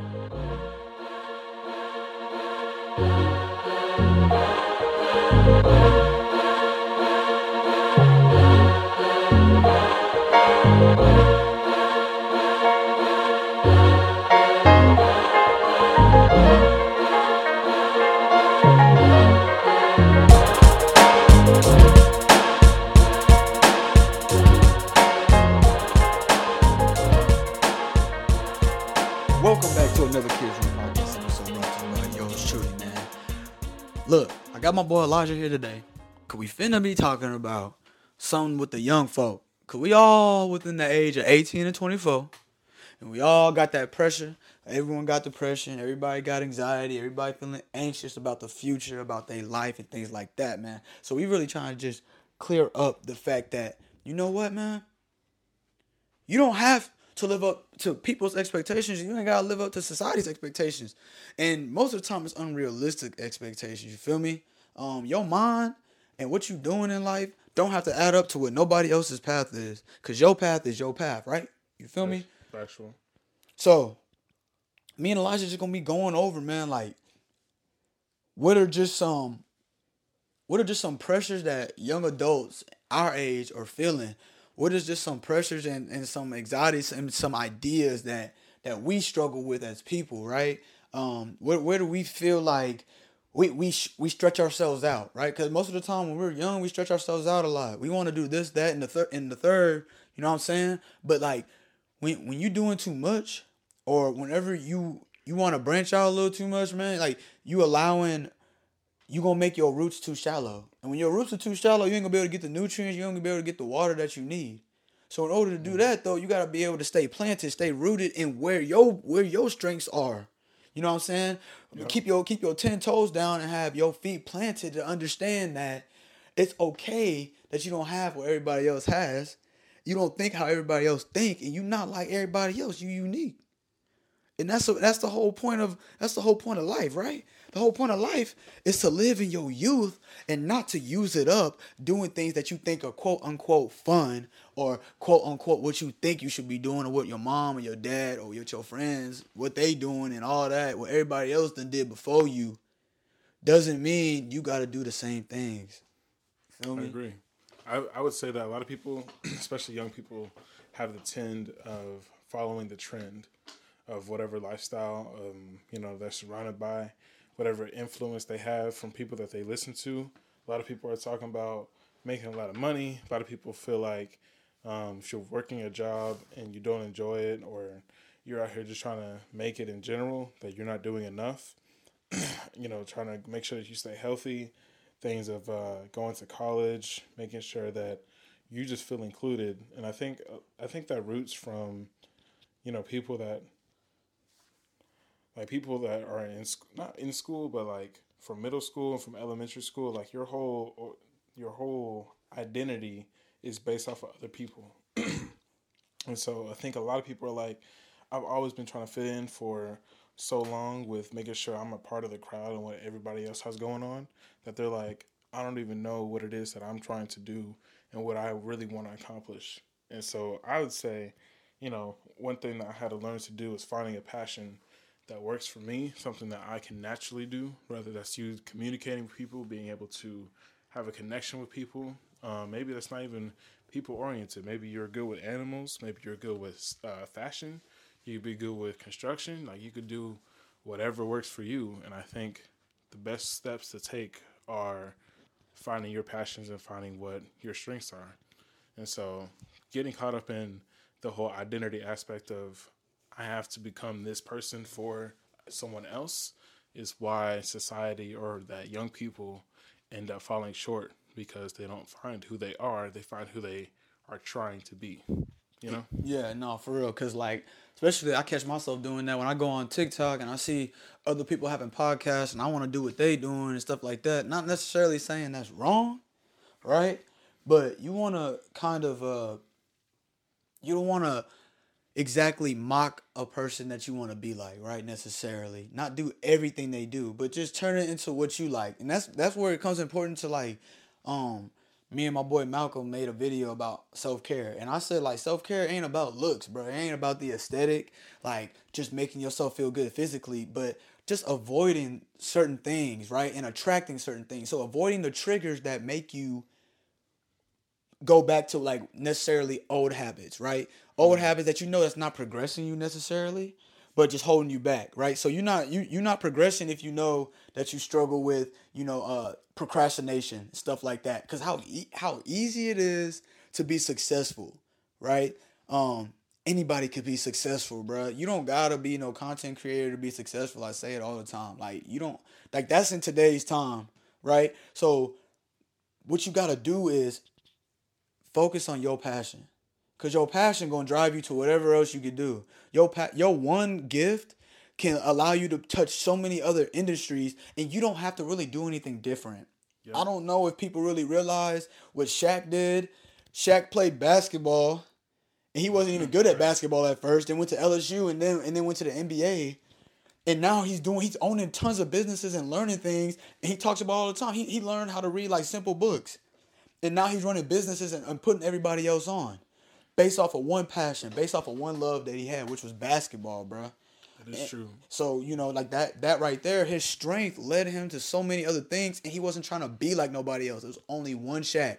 Welcome boy Elijah here today. Cause we finna be talking about something with the young folk. Cause we all within the age of 18 and 24. And we all got that pressure. Everyone got depression. Everybody got anxiety. Everybody feeling anxious about the future, about their life and things like that, man. So we really trying to just clear up the fact that, you know what, man? You don't have to live up to people's expectations. You ain't gotta live up to society's expectations. And most of the time it's unrealistic expectations. You feel me? Um, your mind and what you doing in life don't have to add up to what nobody else's path is. Cause your path is your path, right? You feel me? Factual. So, me and Elijah just gonna be going over, man, like what are just some what are just some pressures that young adults our age are feeling? What is just some pressures and, and some anxieties and some ideas that that we struggle with as people, right? Um, where, where do we feel like we we sh- we stretch ourselves out, right? Because most of the time when we're young, we stretch ourselves out a lot. We want to do this, that, and the third, and the third. You know what I'm saying? But like when when you're doing too much, or whenever you you want to branch out a little too much, man, like you allowing you gonna make your roots too shallow. And when your roots are too shallow, you ain't gonna be able to get the nutrients, you ain't gonna be able to get the water that you need. So in order to do mm. that though, you gotta be able to stay planted, stay rooted in where your where your strengths are. You know what I'm saying? Keep your keep your ten toes down and have your feet planted to understand that it's okay that you don't have what everybody else has. You don't think how everybody else think, and you're not like everybody else. You unique. And that's that's the whole point of that's the whole point of life, right? The whole point of life is to live in your youth and not to use it up doing things that you think are quote unquote fun or quote unquote what you think you should be doing or what your mom or your dad or what your friends what they doing and all that what everybody else done did before you doesn't mean you got to do the same things. Feel I me? agree. I, I would say that a lot of people, especially young people, have the tend of following the trend of whatever lifestyle um, you know they're surrounded by, whatever influence they have from people that they listen to. A lot of people are talking about making a lot of money. A lot of people feel like um, if you're working a job and you don't enjoy it, or you're out here just trying to make it in general, that you're not doing enough. you know, trying to make sure that you stay healthy, things of uh, going to college, making sure that you just feel included. And I think I think that roots from, you know, people that like people that are in not in school, but like from middle school and from elementary school, like your whole your whole identity is based off of other people. and so I think a lot of people are like, I've always been trying to fit in for so long with making sure I'm a part of the crowd and what everybody else has going on that they're like, I don't even know what it is that I'm trying to do and what I really want to accomplish. And so I would say, you know, one thing that I had to learn to do is finding a passion that works for me, something that I can naturally do, whether that's you communicating with people, being able to have a connection with people. Um, maybe that's not even people oriented. Maybe you're good with animals. Maybe you're good with uh, fashion. You'd be good with construction. Like you could do whatever works for you. And I think the best steps to take are finding your passions and finding what your strengths are. And so getting caught up in the whole identity aspect of I have to become this person for someone else is why society or that young people end up falling short because they don't find who they are, they find who they are trying to be. You know? Yeah, no, for real. Cause like, especially I catch myself doing that when I go on TikTok and I see other people having podcasts and I want to do what they doing and stuff like that. Not necessarily saying that's wrong, right? But you want to kind of, uh, you don't want to exactly mock a person that you want to be like, right? Necessarily, not do everything they do, but just turn it into what you like, and that's that's where it comes important to like, um, me and my boy Malcolm made a video about self care, and I said like self care ain't about looks, bro. It ain't about the aesthetic, like just making yourself feel good physically, but just avoiding certain things, right, and attracting certain things. So avoiding the triggers that make you go back to like necessarily old habits, right? Old habits that you know that's not progressing you necessarily, but just holding you back, right? So you're not you you're not progressing if you know that you struggle with, you know, uh procrastination, stuff like that. Cuz how how easy it is to be successful, right? Um anybody could be successful, bro. You don't got to be no content creator to be successful. I say it all the time. Like you don't like that's in today's time, right? So what you got to do is focus on your passion. Cause your passion gonna drive you to whatever else you can do. Your pa- your one gift can allow you to touch so many other industries, and you don't have to really do anything different. Yep. I don't know if people really realize what Shaq did. Shaq played basketball, and he wasn't even good at basketball at first. Then went to LSU, and then and then went to the NBA. And now he's doing he's owning tons of businesses and learning things. And he talks about all the time. He he learned how to read like simple books. And now he's running businesses and, and putting everybody else on based off of one passion, based off of one love that he had, which was basketball, bro. That is and true. So you know, like that, that right there, his strength led him to so many other things, and he wasn't trying to be like nobody else. It was only one Shaq.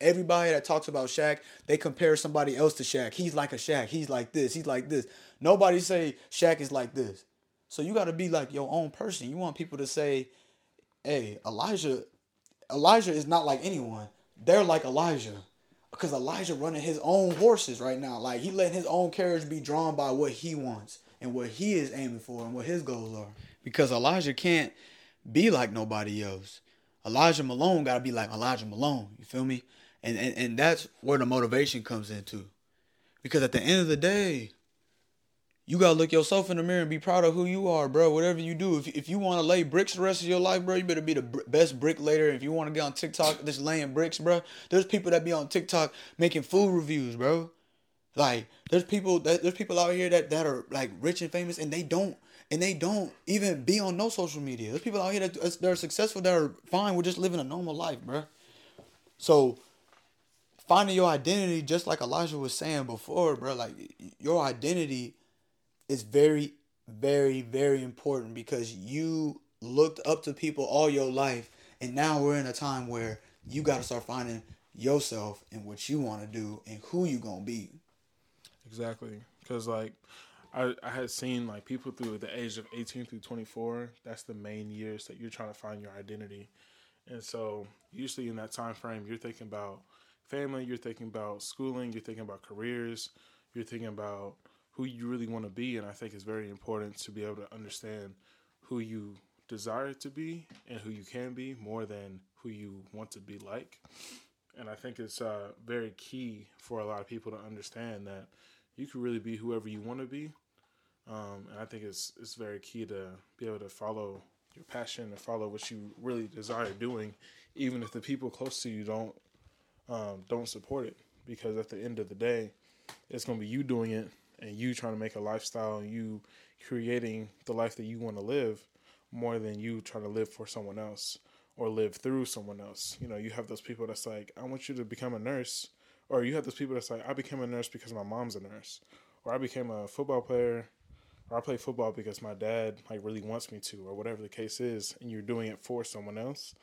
Everybody that talks about Shaq, they compare somebody else to Shaq. He's like a Shaq. He's like this. He's like this. Nobody say Shaq is like this. So you got to be like your own person. You want people to say, "Hey, Elijah, Elijah is not like anyone. They're like Elijah." Because Elijah running his own horses right now. Like he letting his own carriage be drawn by what he wants and what he is aiming for and what his goals are. Because Elijah can't be like nobody else. Elijah Malone gotta be like Elijah Malone. You feel me? And and, and that's where the motivation comes into. Because at the end of the day, you gotta look yourself in the mirror and be proud of who you are, bro. Whatever you do, if, if you want to lay bricks the rest of your life, bro, you better be the br- best bricklayer. If you want to get on TikTok, just laying bricks, bro. There's people that be on TikTok making food reviews, bro. Like there's people that there's people out here that that are like rich and famous, and they don't and they don't even be on no social media. There's people out here that are successful that are fine with just living a normal life, bro. So finding your identity, just like Elijah was saying before, bro, like your identity is very, very, very important because you looked up to people all your life, and now we're in a time where you got to start finding yourself and what you want to do and who you gonna be. Exactly, because like I, I had seen like people through the age of 18 through 24 that's the main years that you're trying to find your identity and so usually in that time frame you're thinking about family you're thinking about schooling you're thinking about careers you're thinking about who you really want to be. And I think it's very important to be able to understand who you desire to be and who you can be more than who you want to be like. And I think it's uh, very key for a lot of people to understand that you can really be whoever you want to be. Um, and I think it's it's very key to be able to follow your passion and follow what you really desire doing, even if the people close to you don't um, don't support it. Because at the end of the day, it's gonna be you doing it and you trying to make a lifestyle and you creating the life that you want to live more than you trying to live for someone else or live through someone else. You know, you have those people that's like, I want you to become a nurse. Or you have those people that's like, I became a nurse because my mom's a nurse. Or I became a football player. Or I play football because my dad like really wants me to, or whatever the case is, and you're doing it for someone else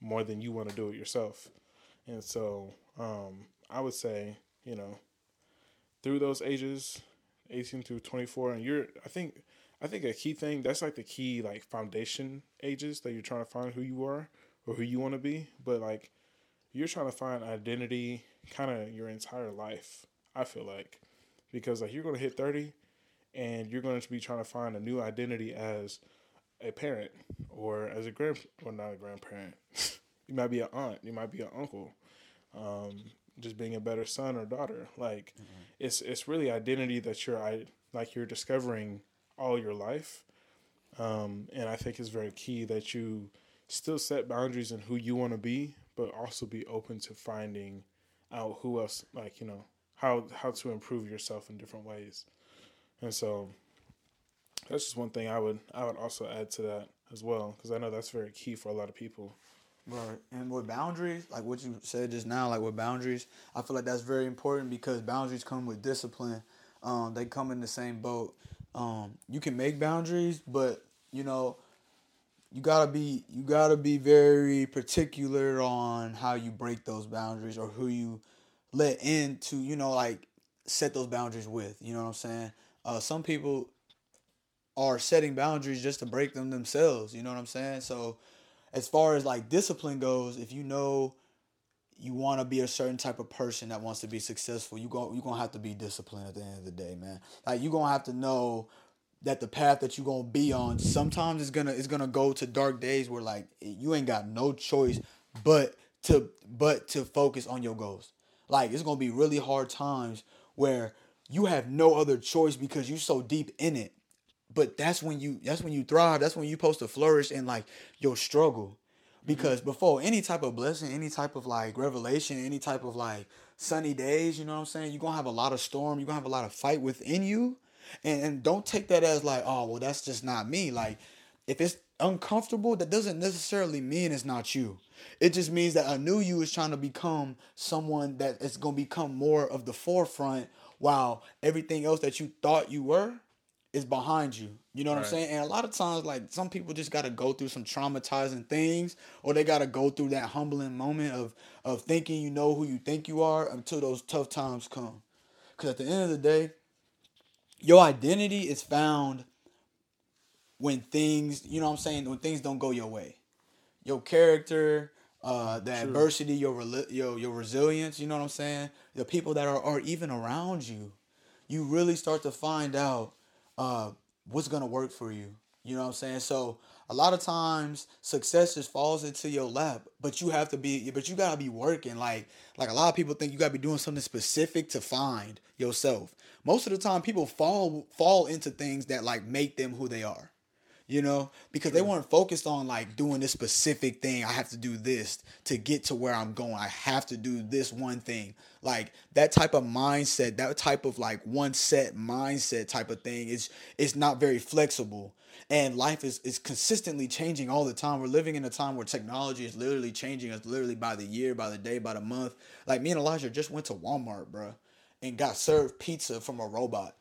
more than you want to do it yourself. And so um, I would say, you know, through those ages, 18 through 24 and you're i think i think a key thing that's like the key like foundation ages that you're trying to find who you are or who you want to be. But like you're trying to find identity kind of your entire life i feel like. Because like you're going to hit 30 and you're going to be trying to find a new identity as a parent or as a grand or not a grandparent. You might be an aunt you might be an uncle. Um, just being a better son or daughter. Like mm-hmm. it's it's really identity that you're I like you're discovering all your life. Um, and I think it's very key that you still set boundaries in who you want to be, but also be open to finding out who else like, you know, how how to improve yourself in different ways. And so that's just one thing I would I would also add to that as well because I know that's very key for a lot of people. Right. And with boundaries, like what you said just now, like with boundaries, I feel like that's very important because boundaries come with discipline. Um, they come in the same boat. Um, you can make boundaries, but you know, you gotta be you gotta be very particular on how you break those boundaries or who you let in to, you know, like set those boundaries with. You know what I'm saying? Uh, some people are setting boundaries just to break them themselves. You know what I'm saying? So as far as like discipline goes, if you know you want to be a certain type of person that wants to be successful, you go you gonna have to be disciplined at the end of the day, man. Like you're gonna have to know that the path that you're gonna be on sometimes it's gonna it's gonna go to dark days where like you ain't got no choice but to but to focus on your goals. Like it's gonna be really hard times where you have no other choice because you're so deep in it but that's when you that's when you thrive. That's when you're supposed to flourish in like your struggle. Mm-hmm. Because before any type of blessing any type of like revelation any type of like sunny days you know what i'm saying? You're gonna have a lot of storm. You're gonna have a lot of fight within you. And, and don't take that as like oh well that's just not me. Like if it's uncomfortable that doesn't necessarily mean it's not you. It just means that a new you is trying to become someone that is going to become more of the forefront while everything else that you thought you were is behind you. You know what right. I'm saying? And a lot of times, like some people just gotta go through some traumatizing things, or they gotta go through that humbling moment of of thinking you know who you think you are until those tough times come. Because at the end of the day, your identity is found when things, you know what I'm saying, when things don't go your way. Your character, uh, the True. adversity, your your your resilience. You know what I'm saying? The people that are are even around you, you really start to find out uh, what's gonna work for you. You know what I'm saying? So a lot of times success just falls into your lap, but you have to be, but you gotta be working. Like, like a lot of people think you gotta be doing something specific to find yourself. Most of the time, people fall fall into things that like make them who they are you know, because they weren't focused on like doing this specific thing. I have to do this to get to where I'm going. I have to do this one thing. Like that type of mindset, that type of like one set mindset type of thing is is not very flexible. And life is is consistently changing all the time. We're living in a time where technology is literally changing us literally by the year, by the day, by the month. Like me and Elijah just went to Walmart, bro, and got served pizza from a robot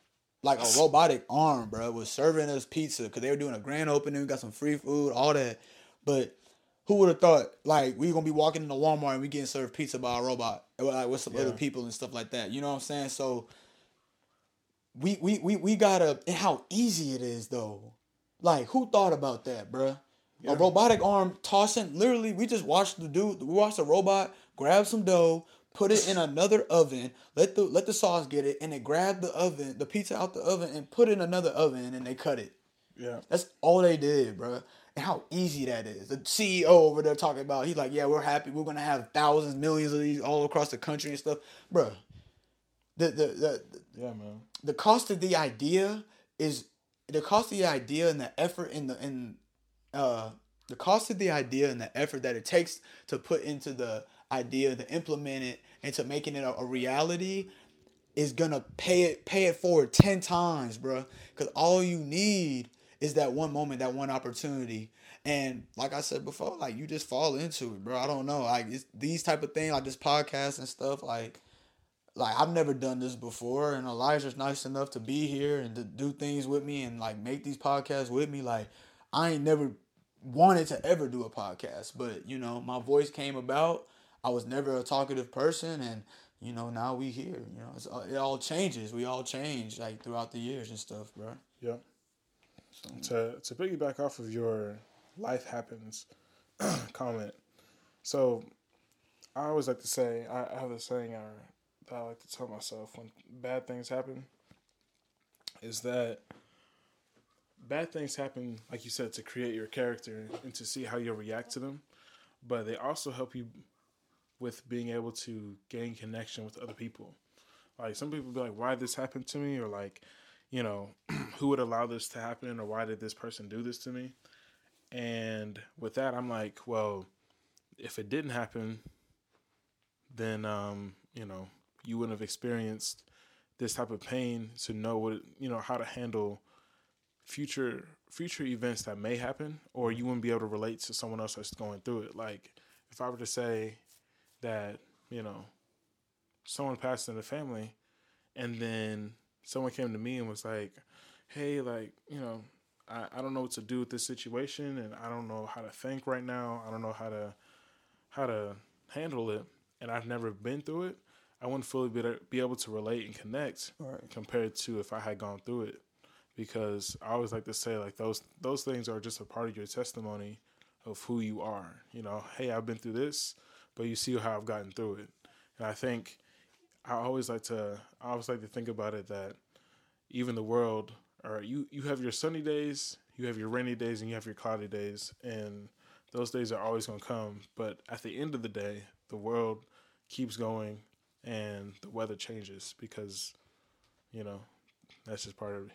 like a robotic arm, bro, was serving us pizza because they were doing a grand opening. We got some free food, all that. But who would have thought like we gonna be walking into Walmart and we getting served pizza by a robot, uh, like with some yeah. other people and stuff like that. You know what I'm saying? So we we we we gotta and how easy it is though. Like who thought about that, bro? Yeah. A robotic arm tossing. Literally, we just watched the dude. We watched a robot grab some dough, put it in another oven, let the let the sauce get it, and they grab the oven, the pizza out the oven, and put it in another oven, and they cut it. Yeah, that's all they did, bro. And how easy that is. The CEO over there talking about, he's like, yeah, we're happy, we're gonna have thousands, millions of these all across the country and stuff, bro. The the the yeah, man. The cost of the idea is the cost of the idea and the effort in the in uh the cost of the idea and the effort that it takes to put into the idea to implement it into making it a, a reality is gonna pay it pay it forward 10 times bro because all you need is that one moment that one opportunity. And like i said before like you just fall into it bro i don't know. Like these type of things like this podcast and stuff like like I've never done this before, and Elijah's nice enough to be here and to do things with me and like make these podcasts with me. Like I ain't never wanted to ever do a podcast, but you know my voice came about, I was never a talkative person, and you know now we here. You know, uh, it all changes. We all change like throughout the years and stuff, bro. Yeah. So. To to piggyback off of your life happens comment, so I always like to say I, I have a saying I, that I like to tell myself when bad things happen is that bad things happen, like you said, to create your character and to see how you'll react to them. But they also help you with being able to gain connection with other people. Like some people be like, why this happen to me? Or like, you know, who would allow this to happen? Or why did this person do this to me? And with that, I'm like, well, if it didn't happen, then, um, you know, you wouldn't have experienced this type of pain to know what, you know, how to handle future future events that may happen or you wouldn't be able to relate to someone else that's going through it like if I were to say that you know someone passed in the family, and then someone came to me and was like, "Hey, like you know." I, I don't know what to do with this situation and I don't know how to think right now. I don't know how to how to handle it and I've never been through it. I wouldn't fully be, be able to relate and connect Right. compared to if I had gone through it. Because I always like to say like those those things are just a part of your testimony of who you are. You know, hey, I've been through this, but you see how I've gotten through it. And I think I always like to I always like to think about it that even the world or you you have your sunny days, you have your rainy days and you have your cloudy days and those days are always going to come, but at the end of the day, the world keeps going and the weather changes because you know, that's just part of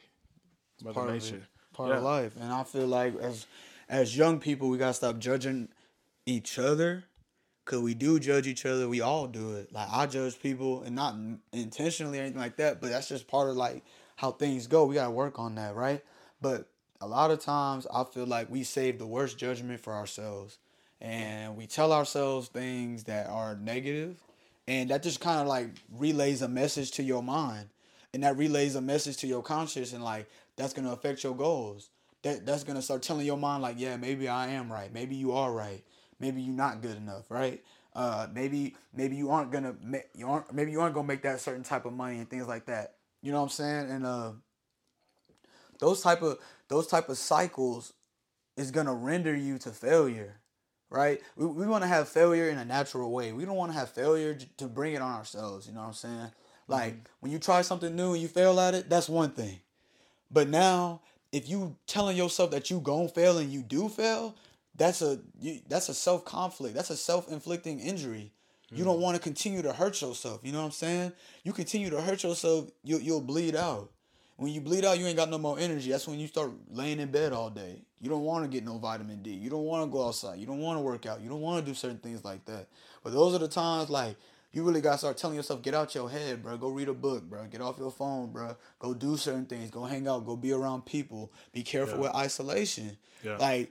mother Part of nature. it. part Yeah. of life. And I feel like as as young people, we gotta stop judging each other, cause we do judge each other. We all do it. Like I judge people, and not intentionally or anything like that, but that's just part of like how things go. We gotta work on that, right? But a lot of times, I feel like we save the worst judgment for ourselves, and we tell ourselves things that are negative, and that just kind of like relays a message to your mind and that relays a message to your conscious and like that's gonna affect your goals that that's gonna start telling your mind like yeah maybe i am right maybe you are right maybe you're not good enough right? Uh maybe maybe you aren't gonna you aren't maybe you aren't gonna make that certain type of money and things like that. You know what i'm saying? And uh those type of those type of cycles is gonna render you to failure right? We, we want to have failure in a natural way. We don't want to have failure to bring it on ourselves you know what i'm saying? Like when you try something new and you fail at it that's one thing. But now if you telling yourself that you gonna fail and you do fail that's a you, that's a self conflict that's a self-inflicting injury you don't mm. want to continue to hurt yourself you know what i'm saying you continue to hurt yourself you, you'll bleed out when you bleed out, you ain't got no more energy. That's when you start laying in bed all day. You don't want to get no vitamin D. You don't want to go outside. You don't want to work out. You don't want to do certain things like that. But those are the times like you really gotta start telling yourself, get out your head, bro. Go read a book, bro. Get off your phone, bro. Go do certain things. Go hang out. Go be around people. Be careful Yeah. with isolation. Yeah. Like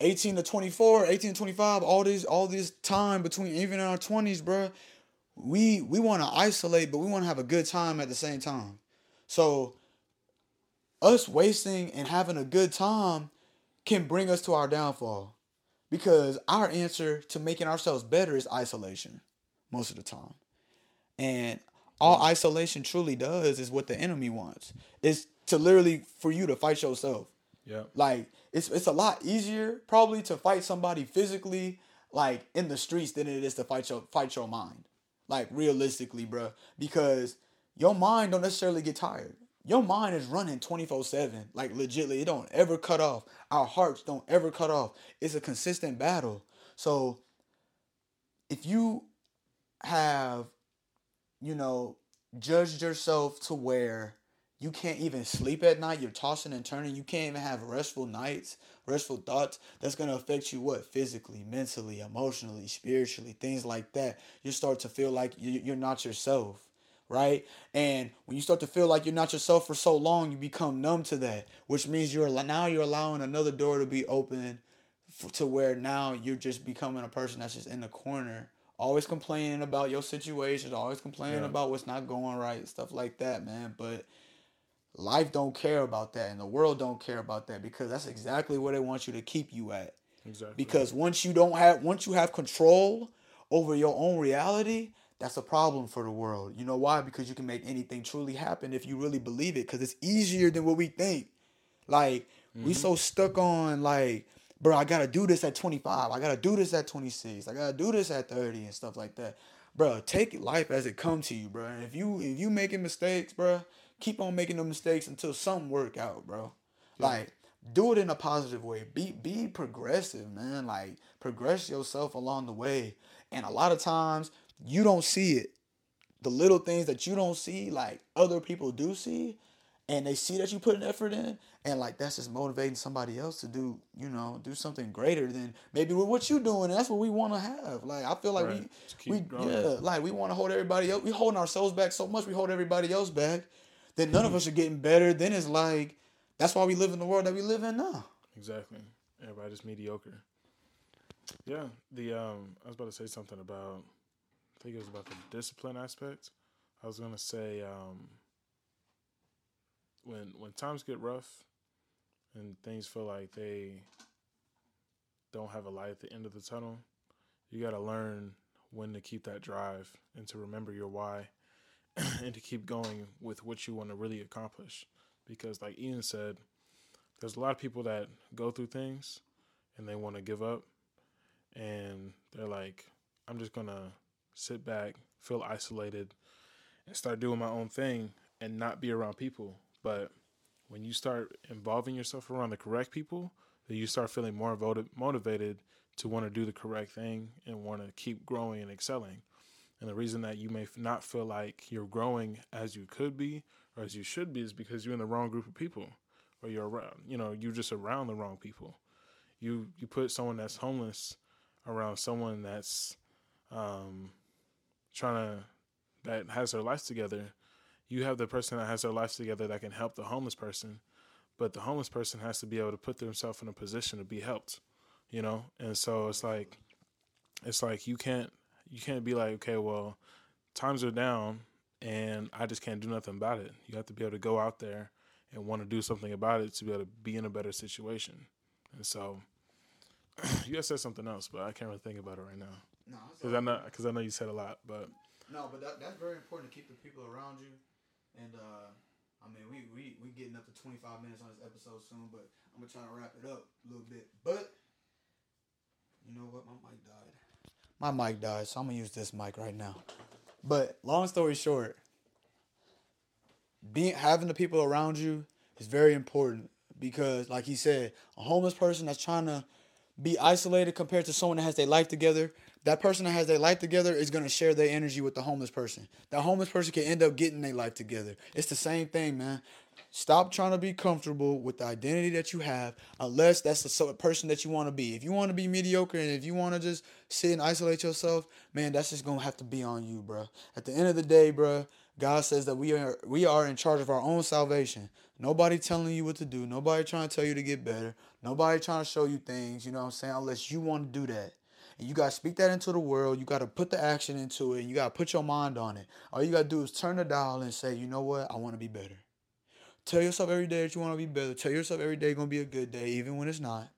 18 to 24, 18 to 25, all this all this time between even in our 20s, bro. We we want to isolate, but we want to have a good time at the same time. So us wasting and having a good time can bring us to our downfall. Because our answer to making ourselves better is isolation most of the time. And all isolation truly does is what the enemy wants. Is to literally for you to fight yourself. Yeah. Like it's it's a lot easier probably to fight somebody physically like in the streets than it is to fight your fight your mind. Like realistically, bruh. Because your mind don't necessarily get tired. Your mind is running 24-7. Like legitly, it don't ever cut off. Our hearts don't ever cut off. It's a consistent battle. So if you have, you know, judged yourself to where you can't even sleep at night, you're tossing and turning, you can't even have restful nights, restful thoughts, that's gonna affect you what? Physically, mentally, emotionally, spiritually, things like that. You start to feel like you- you're not yourself right? And when you start to feel like you're not yourself for so long, you become numb to that, which means you're now you're allowing another door to be open f- to where now you're just becoming a person that's just in the corner, always complaining about your situation, always complaining Yeah. about what's not going right, stuff like that, man. But life don't care about that, and the world don't care about that because that's exactly where they want you to keep you at. Exactly. because once you don't have once you have control over your own reality that's a problem for the world. You know why? Because you can make anything truly happen if you really believe it because it's easier than what we think. Like we mm-hmm. so stuck on like bro i gotta do this at 25 i gotta do this at 26 i gotta do this at 30 and stuff like that. Bro take life as it come to you bro. And if you if you making mistakes bro keep on making the mistakes until something work out bro like do it in a positive way. Be be progressive, man. Like progress yourself along the way. And a lot of times you don't see it. The little things that you don't see, like other people do see, and they see that you put an effort in, and like that's just motivating somebody else to do, you know, do something greater than maybe with what you're doing. And that's what we want to have. Like I feel like Right. We we growing. yeah, like we want to hold everybody else. We holding ourselves back so much. We hold everybody else back. Then none of us are getting better. Then it's like that's why we live in the world that we live in now. Exactly. Everybody just mediocre. Yeah, the um, I was about to say something about. I think it was about the discipline aspect. I was gonna say um, when when times get rough and things feel like they don't have a light at the end of the tunnel, you got to learn when to keep that drive and to remember your why and to keep going with what you want to really accomplish. Because, like Ian said, there's a lot of people that go through things and they want to give up and they're like, I'm just going to sit back, feel isolated, and start doing my own thing and not be around people. But when you start involving yourself around the correct people, then you start feeling more motivated to want to do the correct thing and want to keep growing and excelling. And the reason that you may not feel like you're growing as you could be or as you should be is because you're in the wrong group of people or you're around, you know, you're just around the wrong people. You you put someone that's homeless around someone that's um, trying to that has their life together. You have the person that has their life together that can help the homeless person, but the homeless person has to be able to put themselves in a position to be helped, you know. And so it's like, it's like you can't you can't be like, okay, well, times are down, and I just can't do nothing about it. You have to be able to go out there and want to do something about it to be able to be in a better situation. And so, you guys said something else, but I can't really think about it right now. No, because I know because I know you said a lot, but no, but that, that's very important to keep the people around you. And uh, I mean, we we we getting up to twenty five minutes on this episode soon, but I'm gonna try to wrap it up a little bit. But you know what, my mic died. My mic died, so I'm gonna use this mic right now. But long story short, being having the people around you is very important because, like he said, a homeless person that's trying to be isolated compared to someone that has their life together. That person that has their life together is gonna share their energy with the homeless person. That homeless person can end up getting their life together. It's the same thing, man. Stop trying to be comfortable with the identity that you have, unless that's the person that you want to be. If you want to be mediocre and if you want to just sit and isolate yourself, man, that's just gonna have to be on you, bro. At the end of the day, bro, God says that we are we are in charge of our own salvation. Nobody telling you what to do. Nobody trying to tell you to get better. Nobody trying to show you things, you know what I'm saying, unless you want to do that. And you got to speak that into the world. You got to put the action into it. And you got to put your mind on it. All you got to do is turn the dial and say, you know what? I want to be better. Tell yourself every day that you want to be better. Tell yourself every day going to be a good day, even when it's not.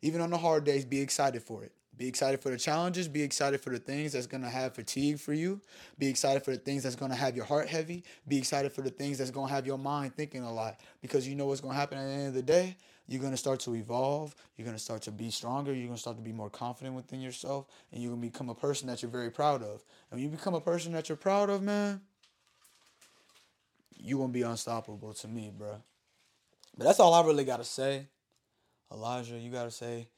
Even on the hard days, be excited for it. Be excited for the challenges. Be excited for the things that's going to have fatigue for you. Be excited for the things that's going to have your heart heavy. Be excited for the things that's going to have your mind thinking a lot. Because you know what's going to happen at the end of the day? You're going to start to evolve. You're going to start to be stronger. You're going to start to be more confident within yourself. And you're going to become a person that you're very proud of. And when you become a person that you're proud of, man, you won't be unstoppable to me, bro. But that's all I really got to say. Elijah, you got to say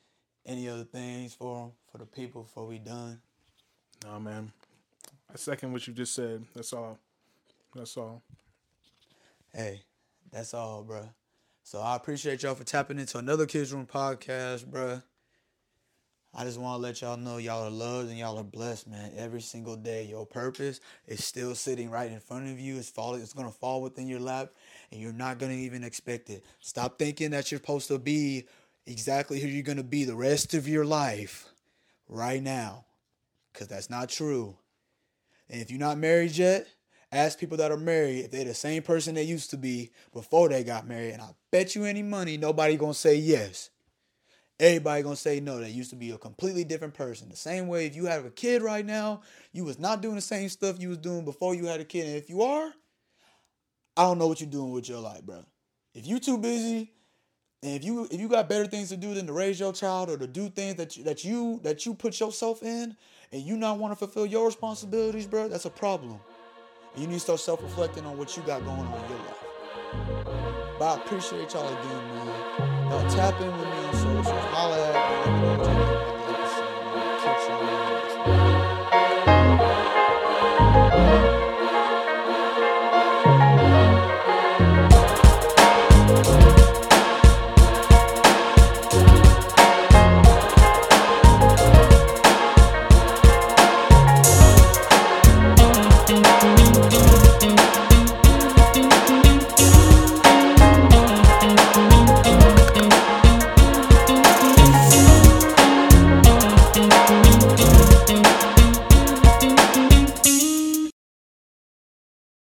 any other things for them, for the people before we done? No, man. I second what you just said. That's all. That's all. Hey, that's all, bro. So I appreciate y'all for tapping into another Kids Room podcast, bro. I just want to let y'all know y'all are loved and y'all are blessed, man. Every single day, your purpose is still sitting right in front of you. It's falling. It's gonna fall within your lap, and you're not gonna even expect it. Stop thinking that you're supposed to be exactly who you're going to be the rest of your life right now because that's not true. And if you're not married yet, ask people that are married if they're the same person they used to be before they got married. And I bet you any money nobody to say yes. Everybody gonna say no. They used to be a completely different person. The same way if you have a kid right now, you was not doing the same stuff you was doing before you had a kid. And if you are, I don't know what you're doing with your life, bro. If you too busy and if you if you got better things to do than to raise your child or to do things that you, that you that you put yourself in, and you not want to fulfill your responsibilities, bro, that's a problem. And you need to start self-reflecting on what you got going on in your life. But I appreciate y'all again, man. Y'all tap in with me on socials. Holla at me.